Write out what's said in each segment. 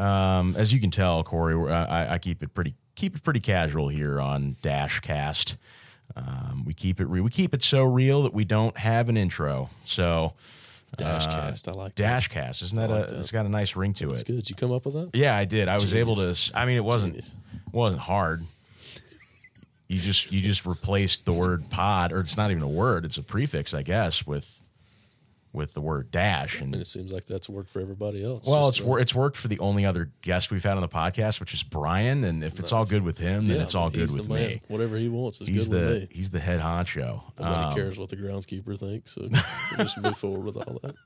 Um, as you can tell, Corey, uh, I, I keep it pretty keep it pretty casual here on Dashcast. Um, we keep it re- we keep it so real that we don't have an intro. So Dashcast, I like that. Dashcast, isn't that I a? like that. It's got a nice ring to That's it. good. Did you come up with that? Yeah, I did. I was able to. I mean, it wasn't Jeez. wasn't hard. You just you just replaced the word pod, or it's not even a word; it's a prefix, I guess, with with the word dash. And And it seems like that's worked for everybody else. well, it's wor- it's worked for the only other guest we've had on the podcast, which is Brian. And if it's all good with him, then yeah, it's all good with man. me. Whatever he wants is He's good the with me. he's the head honcho. Nobody Um, cares what the groundskeeper thinks, so just move forward with all that.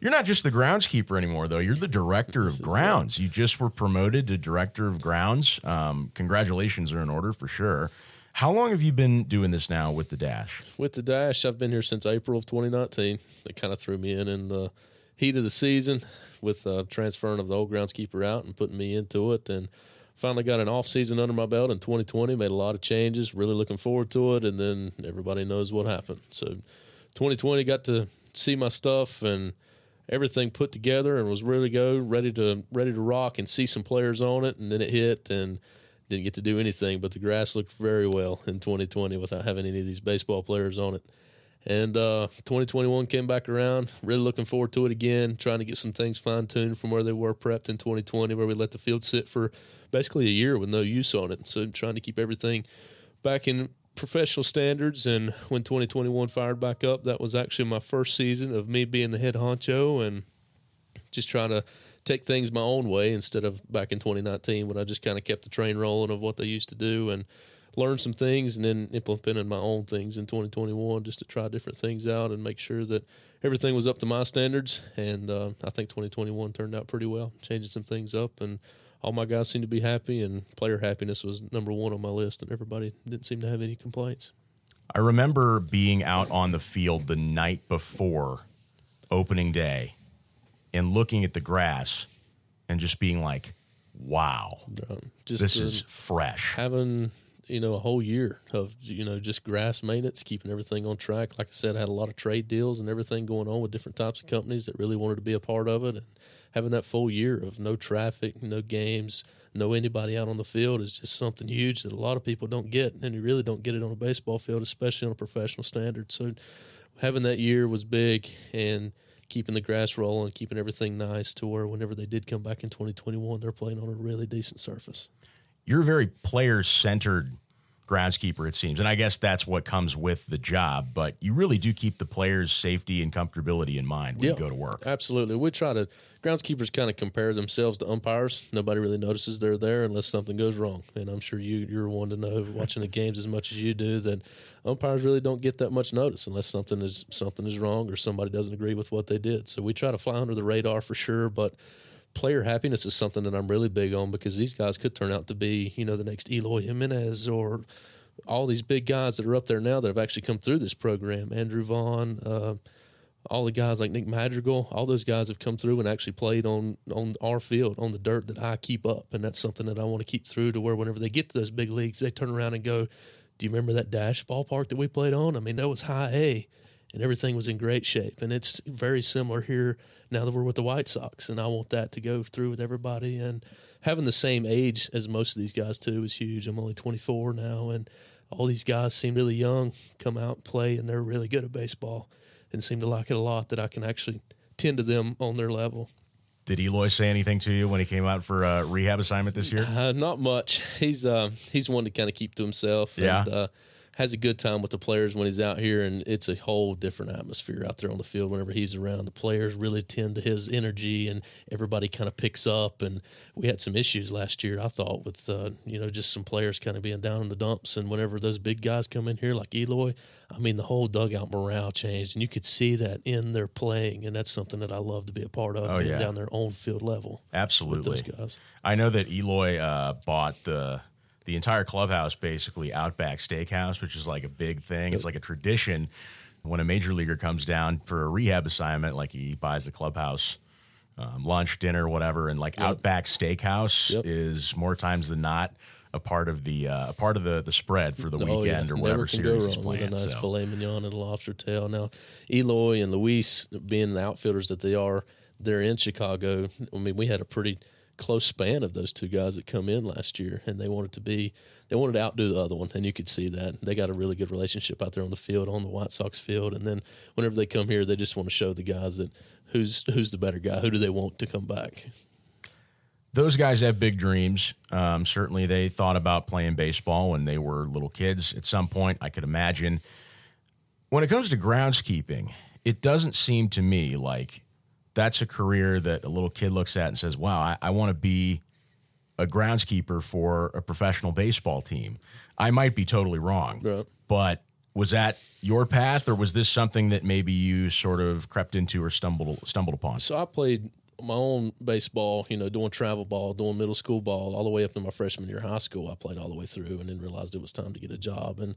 You're not just the groundskeeper anymore, though. You're the director of grounds. You just were promoted to director of grounds. Um, congratulations are in order for sure. How long have you been doing this now with the dash? With the dash, I've been here since April of 2019. They kind of threw me in in the heat of the season with uh, transferring of the old groundskeeper out and putting me into it. And finally got an off season under my belt in 2020. Made a lot of changes. Really looking forward to it. And then everybody knows what happened. So 2020 got to see my stuff and everything put together and was ready to go, ready to ready to rock and see some players on it. And then it hit and didn't get to do anything. But the grass looked very well in 2020 without having any of these baseball players on it. And uh, 2021 came back around. Really looking forward to it again. Trying to get some things fine tuned from where they were prepped in 2020, where we let the field sit for basically a year with no use on it. So trying to keep everything back in professional standards. And when 2021 fired back up, that was actually my first season of me being the head honcho and just trying to take things my own way instead of back in 2019 when I just kind of kept the train rolling of what they used to do and learned some things and then implemented my own things in 2021 just to try different things out and make sure that everything was up to my standards. And uh, I think 2021 turned out pretty well, changing some things up and all my guys seemed to be happy and player happiness was number one on my list and everybody didn't seem to have any complaints. I remember being out on the field the night before opening day and looking at the grass and just being like, wow, Um, just this is fresh. having you know a whole year of you know just grass maintenance, keeping everything on track. Like I said, I had a lot of trade deals and everything going on with different types of companies that really wanted to be a part of it, and having that full year of no traffic, no games, no anybody out on the field is just something huge that a lot of people don't get, and you really don't get it on a baseball field, especially on a professional standard. So having that year was big and keeping the grass rolling, keeping everything nice to where whenever they did come back in 2021, they're playing on a really decent surface. You're very player centered groundskeeper, it seems. And I guess that's what comes with the job, but you really do keep the players' safety and comfortability in mind when you go to work. Absolutely. We try to groundskeepers kind of compare themselves to umpires. Nobody really notices they're there unless something goes wrong. And I'm sure you you're one to know watching the games as much as you do that umpires really don't get that much notice unless something is something is wrong or somebody doesn't agree with what they did. So we try to fly under the radar for sure, but player happiness is something that I'm really big on because these guys could turn out to be, you know, the next Eloy Jimenez or all these big guys that are up there now that have actually come through this program. Andrew Vaughn, uh, all the guys like Nick Madrigal, all those guys have come through and actually played on on our field, on the dirt that I keep up, and that's something that I want to keep through to where whenever they get to those big leagues, they turn around and go, "Do you remember that Dash ballpark that we played on? I mean, that was high A." And everything was in great shape, and it's very similar here now that we're with the White Sox, and I want that to go through with everybody. And having the same age as most of these guys too is huge. I'm only 24 now, and all these guys seem really young, come out and play, and they're really good at baseball and seem to like it a lot that I can actually tend to them on their level. Did Eloy say anything to you when he came out for a rehab assignment this year? Uh, not much. He's uh, he's one to kind of keep to himself. Yeah. And, uh, has a good time with the players when he's out here, and it's a whole different atmosphere out there on the field whenever he's around. The players really tend to his energy, and everybody kind of picks up. And we had some issues last year, I thought, with uh, you know just some players kind of being down in the dumps. And whenever those big guys come in here like Eloy, I mean the whole dugout morale changed, and you could see that in their playing, and that's something that I love to be a part of, Oh, being yeah. down there on field level Absolutely. those guys. I know that Eloy uh, bought the the entire clubhouse, basically Outback Steakhouse, which is like a big thing. It's like a tradition when a major leaguer comes down for a rehab assignment, like he buys the clubhouse um, lunch, dinner, whatever, and like Outback Steakhouse Yep. is more times than not a part of the uh, a part of the the spread for the Oh, weekend yeah. or whatever series wrong playing. With a nice so. filet mignon and a lobster tail. Now, Eloy and Luis, being the outfielders that they are, they're in Chicago. I mean, we had a pretty close span of those two guys that come in last year, and they wanted to be they wanted to outdo the other one, and you could see that they got a really good relationship out there on the field, on the White Sox field, and then whenever they come here, they just want to show the guys that who's who's the better guy, who do they want to come back. Those guys have big dreams. Um, certainly, they thought about playing baseball when they were little kids. At some point, I could imagine. When it comes to groundskeeping, it doesn't seem to me like that's a career that a little kid looks at and says, "Wow, I, I want to be a groundskeeper for a professional baseball team." I might be totally wrong, Right. but was that your path, or was this something that maybe you sort of crept into or stumbled stumbled upon? So I played my own baseball, you know, doing travel ball, doing middle school ball, all the way up to my freshman year of high school. I played all the way through, and then realized it was time to get a job. And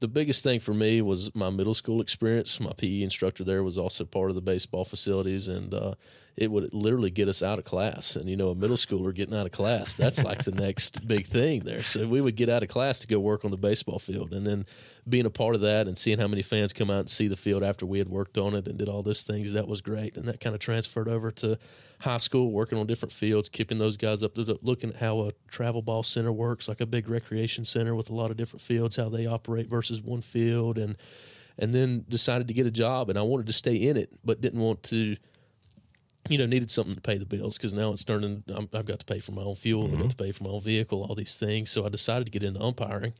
the biggest thing for me was my middle school experience. My PE instructor there was also part of the baseball facilities, and uh, it would literally get us out of class. And you know, a middle schooler getting out of class, that's like the next big thing there. So we would get out of class to go work on the baseball field, and then being a part of that and seeing how many fans come out and see the field after we had worked on it and did all those things, that was great. And that kind of transferred over to high school, working on different fields, keeping those guys up to looking at how a travel ball center works, like a big recreation center with a lot of different fields, how they operate versus one field, and and then decided to get a job. And I wanted to stay in it, but didn't want to. You know, needed something to pay the bills because now it's turning. I'm, I've got to pay for my own fuel. I've got to pay for my own vehicle. All these things. So I decided to get into umpiring,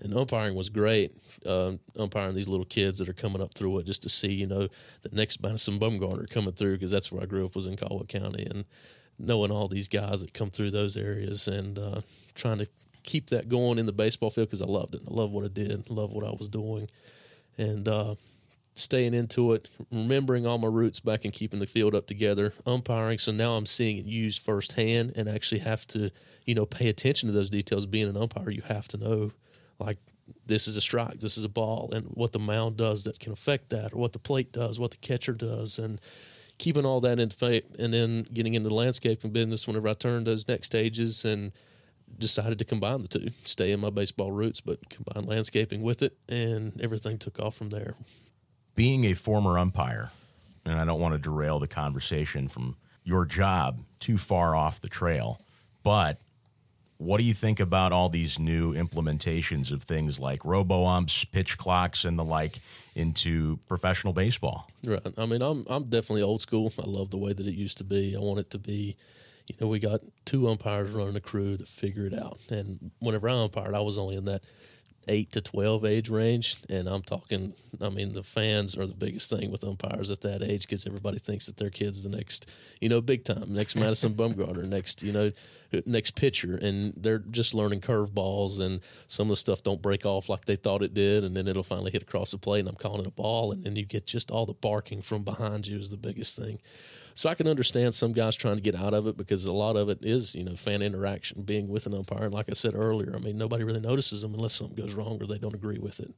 and umpiring was great. Uh, umpiring these little kids that are coming up through it, just to see, you know, the next Madison Bumgarner coming through because that's where I grew up was in Caldwell County, and knowing all these guys that come through those areas and uh, trying to keep that going in the baseball field because I loved it. I love what I did, love what I was doing, and uh, staying into it, remembering all my roots back and keeping the field up together, umpiring. So now I'm seeing it used firsthand and actually have to, you know, pay attention to those details. Being an umpire, you have to know, like, this is a strike, this is a ball, and what the mound does that can affect that, or what the plate does, what the catcher does, and keeping all that in fact, and then getting into the landscaping business whenever I turned those next stages and decided to combine the two, stay in my baseball roots, but combine landscaping with it, and everything took off from there. Being a former umpire, and I don't want to derail the conversation from your job too far off the trail, but what do you think about all these new implementations of things like robo umps, pitch clocks, and the like into professional baseball? Right. I mean, I'm I'm definitely old school. I love the way that it used to be. I want it to be, you know, we got two umpires running a crew that figure it out. And whenever I umpired, I was only in that eight to twelve age range, and I'm talking. I mean, the fans are the biggest thing with umpires at that age because everybody thinks that their kid's the next, you know, big time, next Madison Bumgarner, next, you know, next pitcher, and they're just learning curveballs, and some of the stuff don't break off like they thought it did, and then it'll finally hit across the plate, and I'm calling it a ball, and then you get just all the barking from behind you is the biggest thing. So I can understand some guys trying to get out of it because a lot of it is, you know, fan interaction, being with an umpire. And like I said earlier, I mean, nobody really notices them unless something goes wrong or they don't agree with it.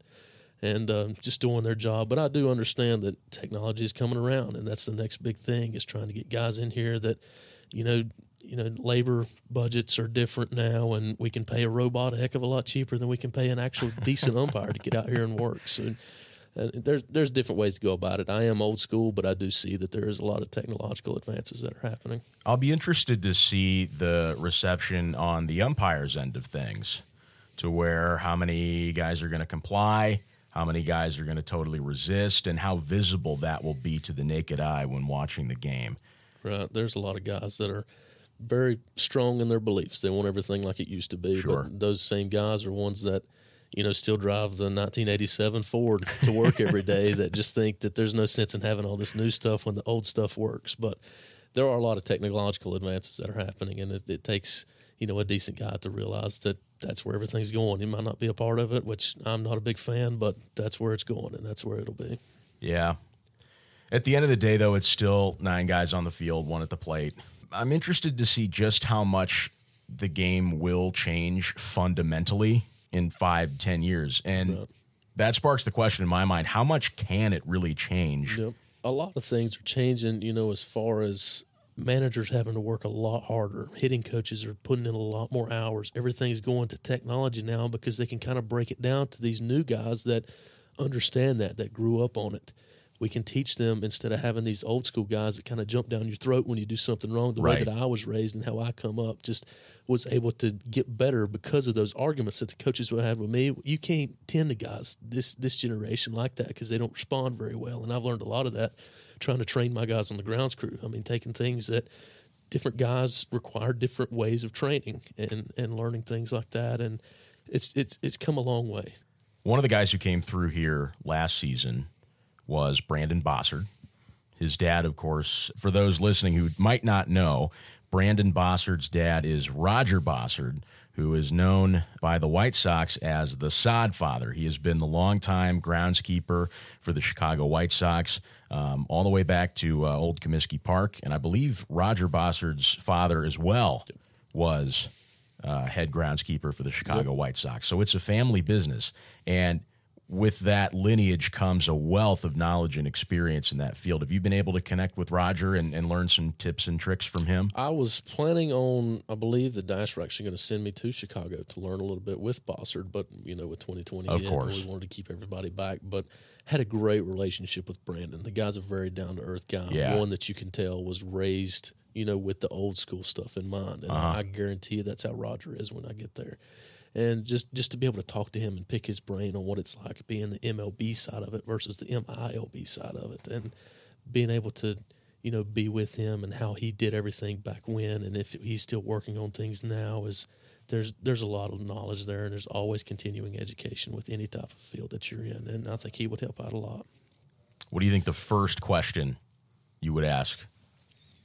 And um, just doing their job. But I do understand that technology is coming around, and that's the next big thing is trying to get guys in here that, you know, you know, labor budgets are different now, and we can pay a robot a heck of a lot cheaper than we can pay an actual decent umpire to get out here and work. So uh, there's there's different ways to go about it. I am old school, but I do see that there is a lot of technological advances that are happening. I'll be interested to see the reception on the umpire's end of things, to where how many guys are going to comply, how many guys are going to totally resist, and how visible that will be to the naked eye when watching the game. Right? There's a lot of guys that are very strong in their beliefs. They want everything like it used to be. Sure. But those same guys are ones that you know still drive the 1987 Ford to work every day. that just think that there's no sense in having all this new stuff when the old stuff works. But there are a lot of technological advances that are happening, and it, it takes you know a decent guy to realize that that's where everything's going. He might not be a part of it, which I'm not a big fan, but that's where it's going, and that's where it'll be. Yeah. At the end of the day, though, it's still nine guys on the field, one at the plate. I'm interested to see just how much the game will change fundamentally in five, ten years. And Right. that sparks the question in my mind how much can it really change? Yep. A lot of things are changing, you know, as far as managers having to work a lot harder. Hitting coaches are putting in a lot more hours. Everything's going to technology now because they can kind of break it down to these new guys that understand that, that grew up on it. We can teach them instead of having these old school guys that kind of jump down your throat when you do something wrong. The Right. way that I was raised and how I come up, just was able to get better because of those arguments that the coaches would have with me. You can't tend to guys this this generation like that because they don't respond very well, and I've learned a lot of that trying to train my guys on the grounds crew. I mean, taking things that different guys require different ways of training and and learning things like that, and it's it's it's come a long way. One of the guys who came through here last season was Brandon Bossard. His dad, of course, for those listening who might not know, Brandon Bossard's dad is Roger Bossard, who is known by the White Sox as the Sod Father. He has been the longtime groundskeeper for the Chicago White Sox, um, all the way back to uh, Old Comiskey Park. And I believe Roger Bossard's father as well was uh, head groundskeeper for the Chicago White Sox. So it's a family business. And with that lineage comes a wealth of knowledge and experience in that field. Have you been able to connect with Roger and, and learn some tips and tricks from him? I was planning on, I believe the Dash were actually going to send me to Chicago to learn a little bit with Bossard, but you know, with 2020, Of course. we wanted to keep everybody back. But had a great relationship with Brandon. The guy's a very down to earth guy. Yeah. One that you can tell was raised, you know, with the old school stuff in mind. And Uh-huh. I, I guarantee you that's how Roger is when I get there. And just just to be able to talk to him and pick his brain on what it's like being the MLB side of it versus the MILB side of it, and being able to you know be with him and how he did everything back when, and if he's still working on things now is there's there's a lot of knowledge there, and there's always continuing education with any type of field that you're in, and I think he would help out a lot. What do you think the first question you would ask?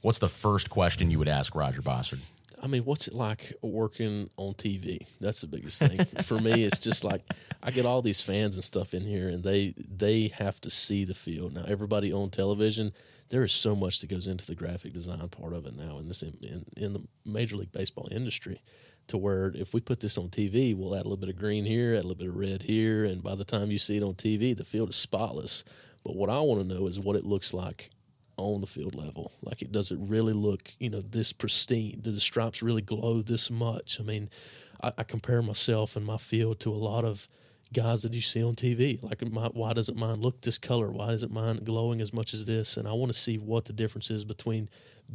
What's the first question you would ask Roger Bossard? I mean, what's it like working on TV? That's the biggest thing for me. It's just like I get all these fans and stuff in here, and they they have to see the field. Now, everybody on television, there is so much that goes into the graphic design part of it now in this in, in, the Major League Baseball industry. To where if we put this on TV, we'll add a little bit of green here, add a little bit of red here, and by the time you see it on TV, the field is spotless. But what I want to know is what it looks like on the field level. Like it does it really look, you know, this pristine? Do the stripes really glow this much? I mean, I, I compare myself and my field to a lot of guys that you see on TV. Like, my, why doesn't mine look this color? Why isn't mine glowing as much as this? And I want to see what the difference is between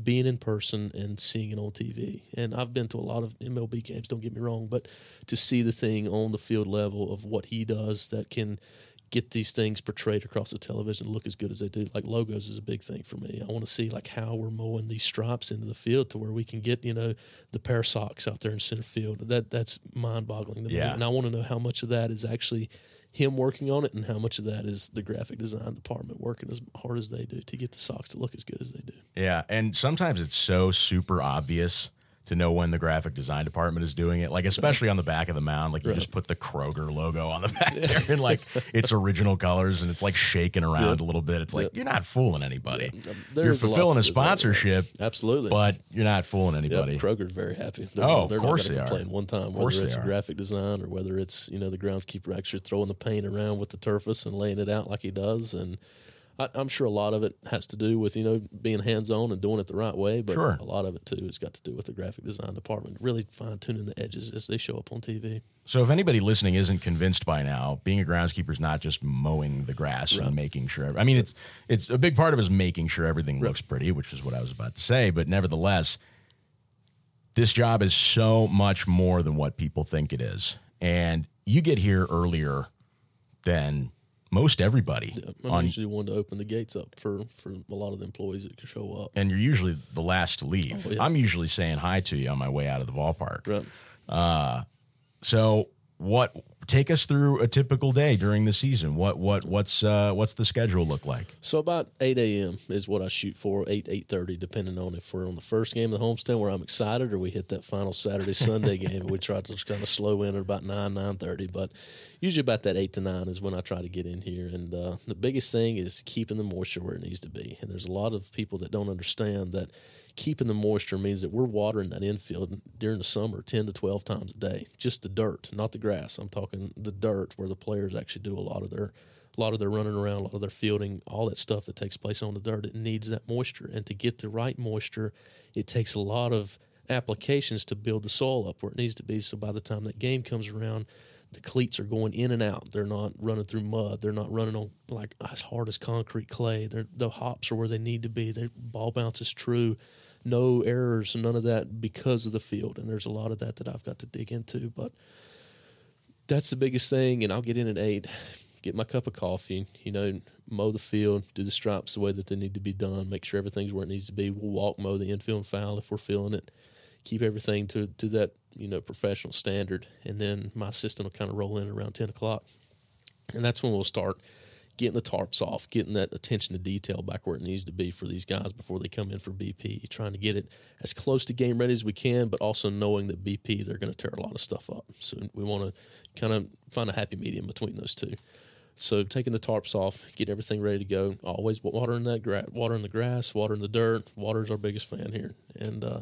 being in person and seeing it on TV. And I've been to a lot of MLB games, don't get me wrong, but to see the thing on the field level of what he does that can get these things portrayed across the television look as good as they do. Like logos is a big thing for me. I want to see like how we're mowing these stripes into the field to where we can get, you know, the pair of socks out there in center field. That that's mind boggling to me. Yeah. And I want to know how much of that is actually him working on it and how much of that is the graphic design department working as hard as they do to get the socks to look as good as they do. Yeah, and sometimes it's so super obvious to know when the graphic design department is doing it. Like especially on the back of the mound, like you Right. just put the Kroger logo on the back there and like it's original colors and it's like shaking around Yep. a little bit. It's like Yep. you're not fooling anybody. Um, You're a fulfilling a on sponsorship, Absolutely. but you're not fooling Yep, anybody. Kroger's very happy. They're, Oh, of they're course not they going are. to complain one time, course whether it's they are. graphic design or whether it's you know the groundskeeper actually throwing the paint around with the turfus and laying it out like he does. And I, I'm sure a lot of it has to do with you know being hands on and doing it the right way, but Sure. a lot of it too has got to do with the graphic design department really fine tuning the edges as they show up on TV. So if anybody listening isn't convinced by now, being a groundskeeper is not just mowing the grass Right. and making sure. I mean, it's it's a big part of it is making sure everything looks pretty, which is what I was about to say. But nevertheless, this job is so much more than what people think it is, and you get here earlier than most everybody. I'm on, usually one to open the gates up for for a lot of the employees that can show up. and you're usually the last to leave. Oh, yeah. I'm usually saying hi to you on my way out of the ballpark. Right. Uh, so what take us through a typical day during the season? What what what's uh, what's the schedule look like? So about eight a.m. is what I shoot for. Eight eight thirty, depending on if we're on the first game of the homestand where I'm excited, or we hit that final Saturday Sunday game. We try to just kind of slow in at about nine nine thirty, but usually about that eight to nine is when I try to get in here. And uh, the biggest thing is keeping the moisture where it needs to be. And there's a lot of people that don't understand that keeping the moisture means that we're watering that infield during the summer 10 to 12 times a day just the dirt not the grass i'm talking the dirt where the players actually do a lot of their a lot of their running around a lot of their fielding all that stuff that takes place on the dirt it needs that moisture and to get the right moisture it takes a lot of applications to build the soil up where it needs to be so by the time that game comes around the cleats are going in and out. They're not running through mud. They're not running on like as hard as concrete clay. They're, the hops are where they need to be. The ball bounce is true. No errors, none of that because of the field. And there's a lot of that that I've got to dig into. But that's the biggest thing. And I'll get in at eight, get my cup of coffee, you know, mow the field, do the stripes the way that they need to be done, make sure everything's where it needs to be. We'll walk, mow the infield and foul if we're feeling it, keep everything to, to that you know professional standard, and then my system will kind of roll in around ten o'clock, and that's when we'll start getting the tarps off, getting that attention to detail back where it needs to be for these guys before they come in for BP. Trying to get it as close to game ready as we can, but also knowing that BP they're going to tear a lot of stuff up. So we want to kind of find a happy medium between those two. So taking the tarps off, get everything ready to go. Always watering that grass, watering the grass, watering the dirt. Water's our biggest fan here, and uh,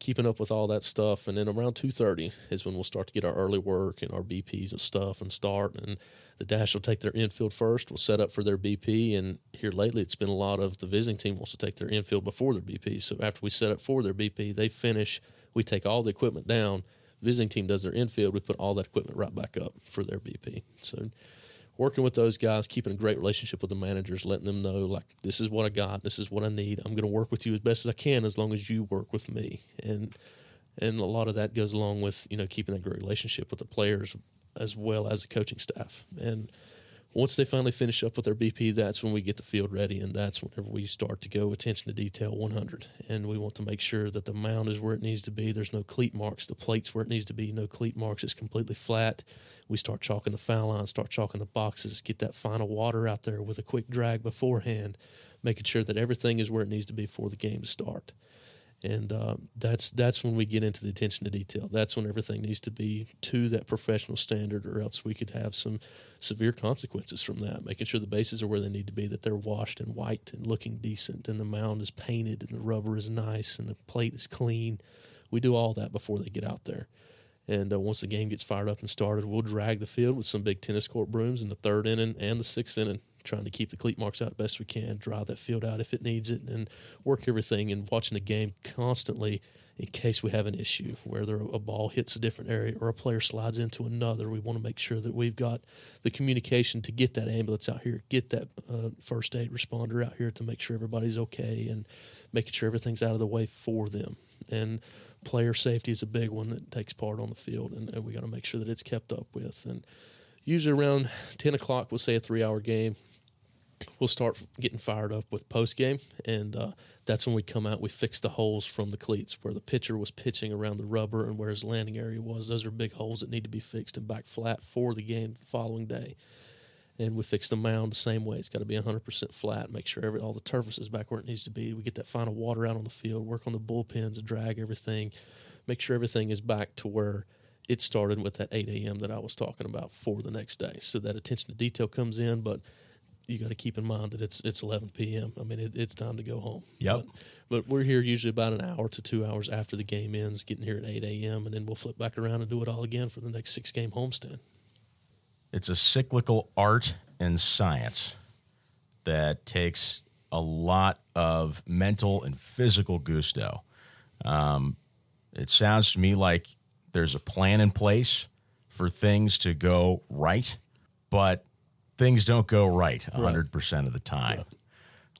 keeping up with all that stuff. And then around two thirty is when we'll start to get our early work and our BPs and stuff and start. And the dash will take their infield first. We'll set up for their BP. And here lately, it's been a lot of the visiting team wants to take their infield before their BP. So after we set up for their BP, they finish. We take all the equipment down. Visiting team does their infield. We put all that equipment right back up for their BP. So working with those guys, keeping a great relationship with the managers, letting them know like this is what I got, this is what I need. I'm going to work with you as best as I can as long as you work with me. And and a lot of that goes along with you know keeping that great relationship with the players as well as the coaching staff. And once they finally finish up with their BP, that's when we get the field ready, and that's whenever we start to go attention to detail 100. And we want to make sure that the mound is where it needs to be. There's no cleat marks. The plate's where it needs to be. No cleat marks. It's completely flat. We start chalking the foul line, start chalking the boxes, get that final water out there with a quick drag beforehand, making sure that everything is where it needs to be for the game to start and uh, that's that's when we get into the attention to detail. That's when everything needs to be to that professional standard, or else we could have some severe consequences from that. Making sure the bases are where they need to be, that they're washed and white and looking decent, and the mound is painted, and the rubber is nice, and the plate is clean. We do all that before they get out there. And uh, once the game gets fired up and started, we'll drag the field with some big tennis court brooms in the third inning and the sixth inning trying to keep the cleat marks out best we can, dry that field out if it needs it, and work everything and watching the game constantly in case we have an issue, whether a ball hits a different area or a player slides into another. We want to make sure that we've got the communication to get that ambulance out here, get that uh, first aid responder out here to make sure everybody's okay and making sure everything's out of the way for them. And player safety is a big one that takes part on the field, and, and we got to make sure that it's kept up with. And usually around 10 o'clock, we'll say a three hour game we'll start getting fired up with post game, and uh, that's when we come out. We fix the holes from the cleats where the pitcher was pitching around the rubber and where his landing area was. Those are big holes that need to be fixed and back flat for the game the following day. And we fix the mound the same way. It's got to be 100% flat. Make sure every, all the turf is back where it needs to be. We get that final water out on the field. Work on the bullpens and drag everything. Make sure everything is back to where it started with that 8 a.m. that I was talking about for the next day. So that attention to detail comes in, but you got to keep in mind that it's it's 11 p.m. I mean, it, it's time to go home. Yep. But, but, we're here usually about an hour to two hours after the game ends, getting here at 8 a.m., and then we'll flip back around and do it all again for the next six game homestand. It's a cyclical art and science that takes a lot of mental and physical gusto. Um, it sounds to me like there's a plan in place for things to go right, but things don't go right 100% right. of the time. Yeah.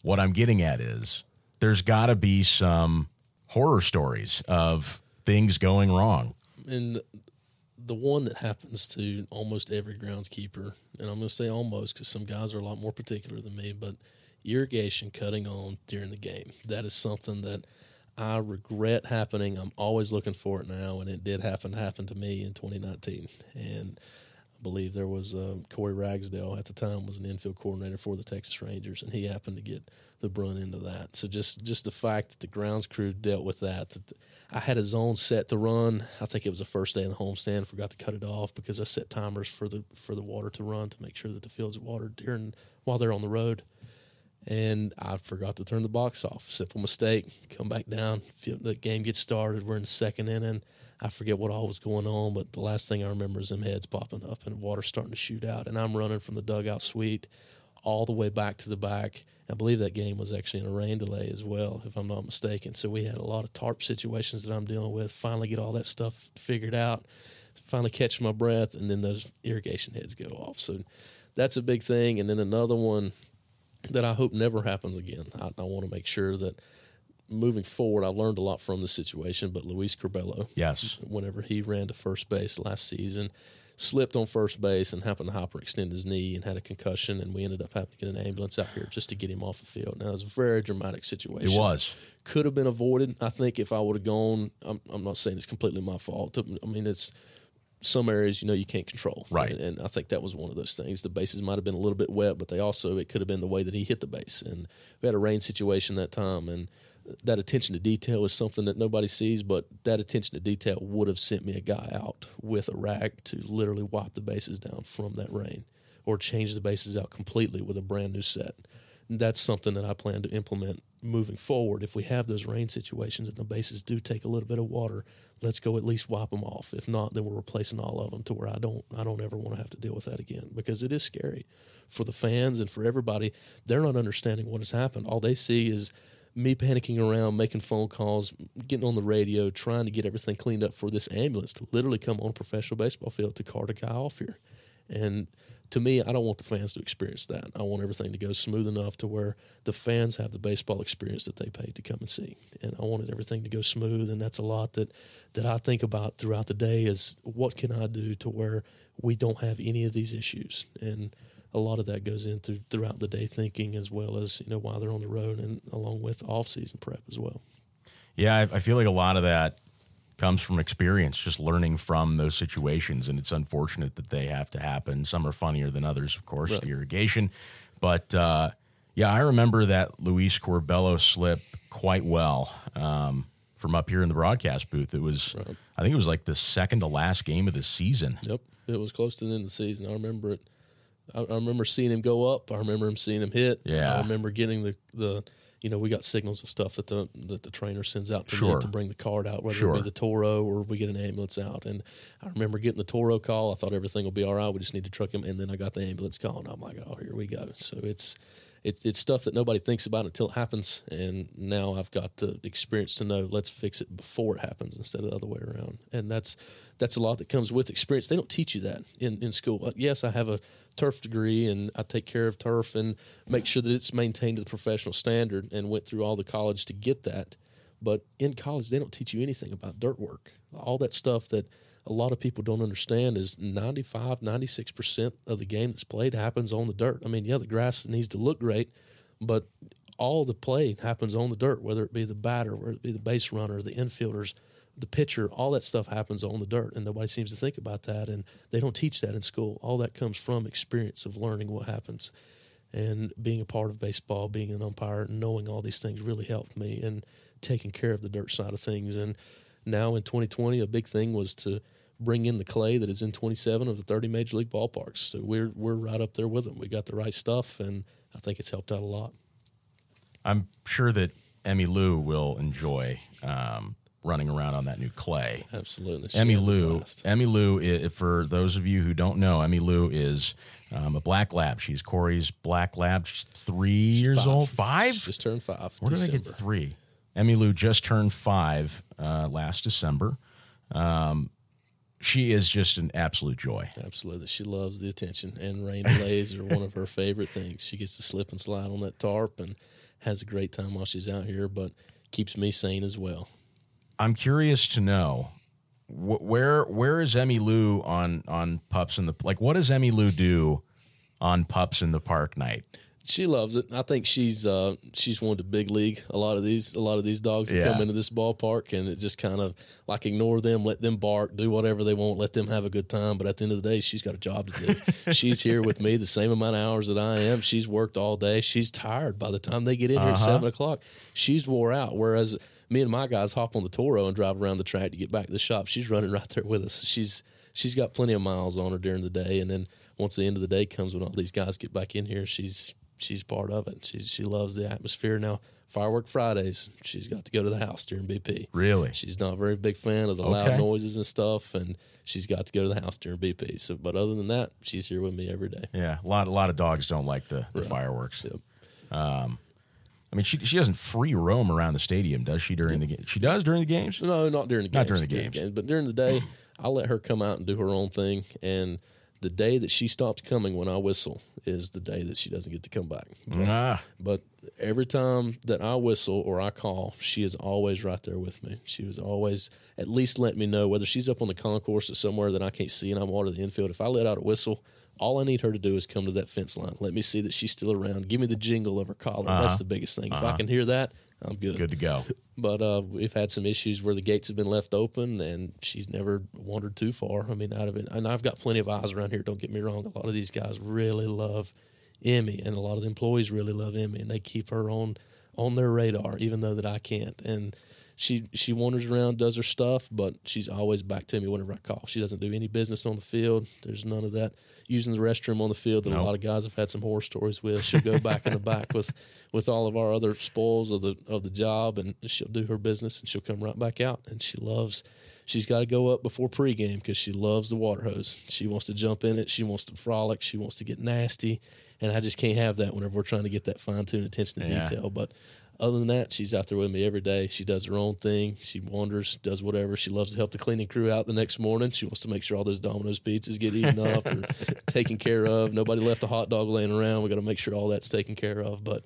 What I'm getting at is there's got to be some horror stories of things going wrong. And the one that happens to almost every groundskeeper, and I'm going to say almost because some guys are a lot more particular than me, but irrigation cutting on during the game. That is something that I regret happening. I'm always looking for it now, and it did happen happen to me in 2019. And believe there was uh, Corey Ragsdale at the time was an infield coordinator for the Texas Rangers, and he happened to get the brunt into that. So just just the fact that the grounds crew dealt with that. that I had a zone set to run. I think it was the first day in the homestand. Forgot to cut it off because I set timers for the for the water to run to make sure that the fields are watered during while they're on the road. And I forgot to turn the box off. Simple mistake. Come back down. The game gets started. We're in second inning I forget what all was going on, but the last thing I remember is them heads popping up and water starting to shoot out. And I'm running from the dugout suite all the way back to the back. I believe that game was actually in a rain delay as well, if I'm not mistaken. So we had a lot of tarp situations that I'm dealing with. Finally, get all that stuff figured out. finally catch my breath, and then those irrigation heads go off. So that's a big thing. And then another one that I hope never happens again. I, I want to make sure that moving forward, I learned a lot from the situation. But Luis Curbelo, Yes. whenever he ran to first base last season, slipped on first base and happened to hyperextend his knee and had a concussion, and we ended up having to get an ambulance out here just to get him off the field. Now it was a very dramatic situation. It was. could have been avoided. I think if I would have gone, I'm, I'm not saying it's completely my fault. I mean, it's some areas you know you can't control, Right. And, and I think that was one of those things. The bases might have been a little bit wet, but they also it could have been the way that he hit the base. And we had a rain situation that time, and that attention to detail is something that nobody sees. But that attention to detail would have sent me a guy out with a rag to literally wipe the bases down from that rain, or change the bases out completely with a brand new set that's something that I plan to implement moving forward. If we have those rain situations and the bases do take a little bit of water, let's go at least wipe them off. If not, then we're replacing all of them to where I don't I don't ever want to have to deal with that again because it is scary for the fans and for everybody. They're not understanding what has happened. All they see is me panicking around, making phone calls, getting on the radio, trying to get everything cleaned up for this ambulance to literally come on a professional baseball field to cart a guy off here. And to me, I don't want the fans to experience that. I want everything to go smooth enough to where the fans have the baseball experience that they paid to come and see. And I wanted everything to go smooth, and that's a lot that that I think about throughout the day is what can I do to where we don't have any of these issues. And a lot of that goes into throughout the day thinking as well as, you know, while they're on the road and along with off season prep as well. Yeah, I, I feel like a lot of that comes from experience, just learning from those situations. And it's unfortunate that they have to happen. Some are funnier than others, of course, Right. the irrigation. But uh, yeah, I remember that Luis Curbelo slip quite well um, from up here in the broadcast booth. It was, I think it was like the second to last game of the season. Yep, it was close to the end of the season. I remember it. I, I remember seeing him go up. I remember him seeing him hit. Yeah. I remember getting the the. You know, we got signals and stuff that the that the trainer sends out to Sure. me to bring the card out, whether Sure. it be the Toro or we get an ambulance out. And I remember getting the Toro call. I thought everything will be all right. We just need to truck him. And then I got the ambulance call, and I'm like, oh, here we go. So it's it's it's stuff that nobody thinks about until it happens. And now I've got the experience to know let's fix it before it happens instead of the other way around. And that's that's a lot that comes with experience. They don't teach you that in, in school. Yes, I have a turf degree and I take care of turf and make sure that it's maintained to the professional standard and went through all the college to get that. But in college, they don't teach you anything about dirt work. All that stuff that a lot of people don't understand is 95, 96% of the game that's played happens on the dirt. I mean, yeah, the grass needs to look great, but all the play happens on the dirt, whether it be the batter, whether it be the base runner, the infielders, the pitcher, all that stuff happens on the dirt. And nobody seems to think about that. And they don't teach that in school. All that comes from experience of learning what happens. And being a part of baseball, being an umpire, knowing all these things really helped me and taking care of the dirt side of things. And now in 2020, a big thing was to bring in the clay that is in 27 of the 30 major league ballparks. So we're we're right up there with them. We got the right stuff, and I think it's helped out a lot. I'm sure that Emmy Lou will enjoy um, running around on that new clay. Absolutely, She Emmy Lou. Emmy Lou. For those of you who don't know, Emmy Lou is um, a black lab. She's Corey's black lab. She's three years Five. old. Five. Just turned five. Where did I December. get three? Emmy Lou just turned five uh, last December. Um, she is just an absolute joy. Absolutely, she loves the attention, and rain delays are one of her favorite things. She gets to slip and slide on that tarp and has a great time while she's out here, but keeps me sane as well. I'm curious to know wh- where where is Emmy Lou on on pups in the like? What does Emmy Lou do on pups in the park night? She loves it. I think she's uh, she's wanted to big league. A lot of these a lot of these dogs that Yeah. come into this ballpark and it just kind of like ignore them, let them bark, do whatever they want, let them have a good time. But at the end of the day, she's got a job to do. she's here with me the same amount of hours that I am. She's worked all day. She's tired by the time they get in here at seven o'clock. She's wore out. Whereas me and my guys hop on the Toro and drive around the track to get back to the shop. She's running right there with us. She's she's got plenty of miles on her during the day, and then once the end of the day comes, when all these guys get back in here, she's she's part of it. She she loves the atmosphere now. Firework Fridays, she's got to go to the house during BP. Really? She's not a very big fan of the Okay. loud noises and stuff, and she's got to go to the house during BP. So, but other than that, she's here with me every day. Yeah, a lot a lot of dogs don't like the, the fireworks. Yep. Um, I mean, she she doesn't free roam around the stadium, does she? During the game, she does during the games. No, not during the games. Not during the games. but during the day, I let her come out and do her own thing. And the day that she stops coming when I whistle is the day that she doesn't get to come back. But, Ah, but every time that I whistle or I call, she is always right there with me. She was always at least let me know whether she's up on the concourse or somewhere that I can't see and I'm out water the infield. If I let out a whistle, all I need her to do is come to that fence line. Let me see that she's still around. Give me the jingle of her collar. That's the biggest thing. If I can hear that, I'm good. good to go. But uh, we've had some issues where the gates have been left open, and she's never wandered too far. I mean, out of it, and I've got plenty of eyes around here. Don't get me wrong. A lot of these guys really love Emmy, and a lot of the employees really love Emmy, and they keep her on on their radar, even though that I can't. And she she wanders around, does her stuff, but she's always back to me whenever I call. She doesn't do any business on the field. There's none of that using the restroom on the field that a lot of guys have had some horror stories with. She'll go back in the back with with all of our other spoils of the of the job, and she'll do her business, and she'll come right back out. And she loves. She's got to go up before pregame because she loves the water hose. She wants to jump in it. She wants to frolic. She wants to get nasty, and I just can't have that whenever we're trying to get that fine tuned attention to Yeah. detail. But other than that, she's out there with me every day. She does her own thing. She wanders, does whatever. She loves to help the cleaning crew out the next morning. She wants to make sure all those Domino's pizzas get eaten up or taken care of. Nobody left a hot dog laying around. We got to make sure all that's taken care of. But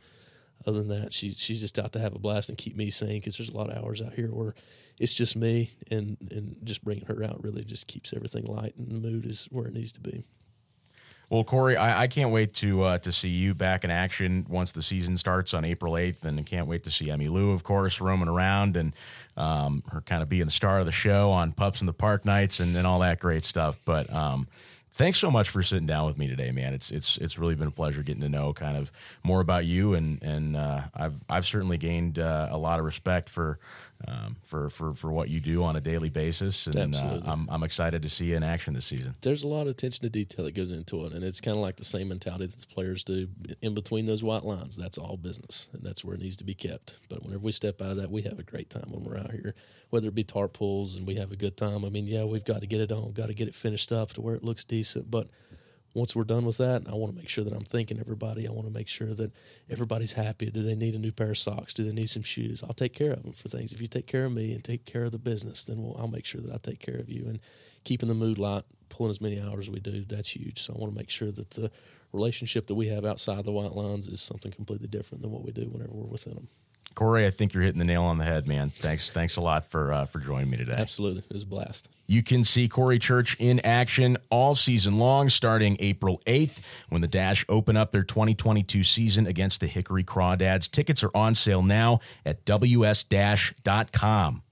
other than that, she she's just out to have a blast and keep me sane because there's a lot of hours out here where it's just me and and just bringing her out really just keeps everything light and the mood is where it needs to be. Well, Corey, I, I can't wait to uh, to see you back in action once the season starts on April eighth, and can't wait to see Emmy Lou, of course, roaming around and um, her kind of being the star of the show on Pups in the Park nights and, and all that great stuff. But um, thanks so much for sitting down with me today, man. It's it's it's really been a pleasure getting to know kind of more about you, and and uh, I've I've certainly gained uh, a lot of respect for um, for for for what you do on a daily basis, and uh, I'm I'm excited to see you in action this season. there's a lot of attention to detail that goes into it, and it's kind of like the same mentality that the players do in between those white lines. That's all business, and that's where it needs to be kept. But whenever we step out of that, we have a great time when we're out here, whether it be tarp pulls and we have a good time. I mean, yeah, we've got to get it on, got to get it finished up to where it looks decent, but. Once we're done with that, I want to make sure that I'm thinking everybody. I want to make sure that everybody's happy. Do they need a new pair of socks? Do they need some shoes? I'll take care of them for things. If you take care of me and take care of the business, then we'll, I'll make sure that I take care of you. And keeping the mood light, pulling as many hours as we do, that's huge. So I want to make sure that the relationship that we have outside the white lines is something completely different than what we do whenever we're within them. Corey, I think you're hitting the nail on the head, man. Thanks, thanks a lot for uh, for joining me today. Absolutely, it was a blast. You can see Corey Church in action all season long, starting April 8th when the Dash open up their 2022 season against the Hickory Crawdads. Tickets are on sale now at ws-dash.com.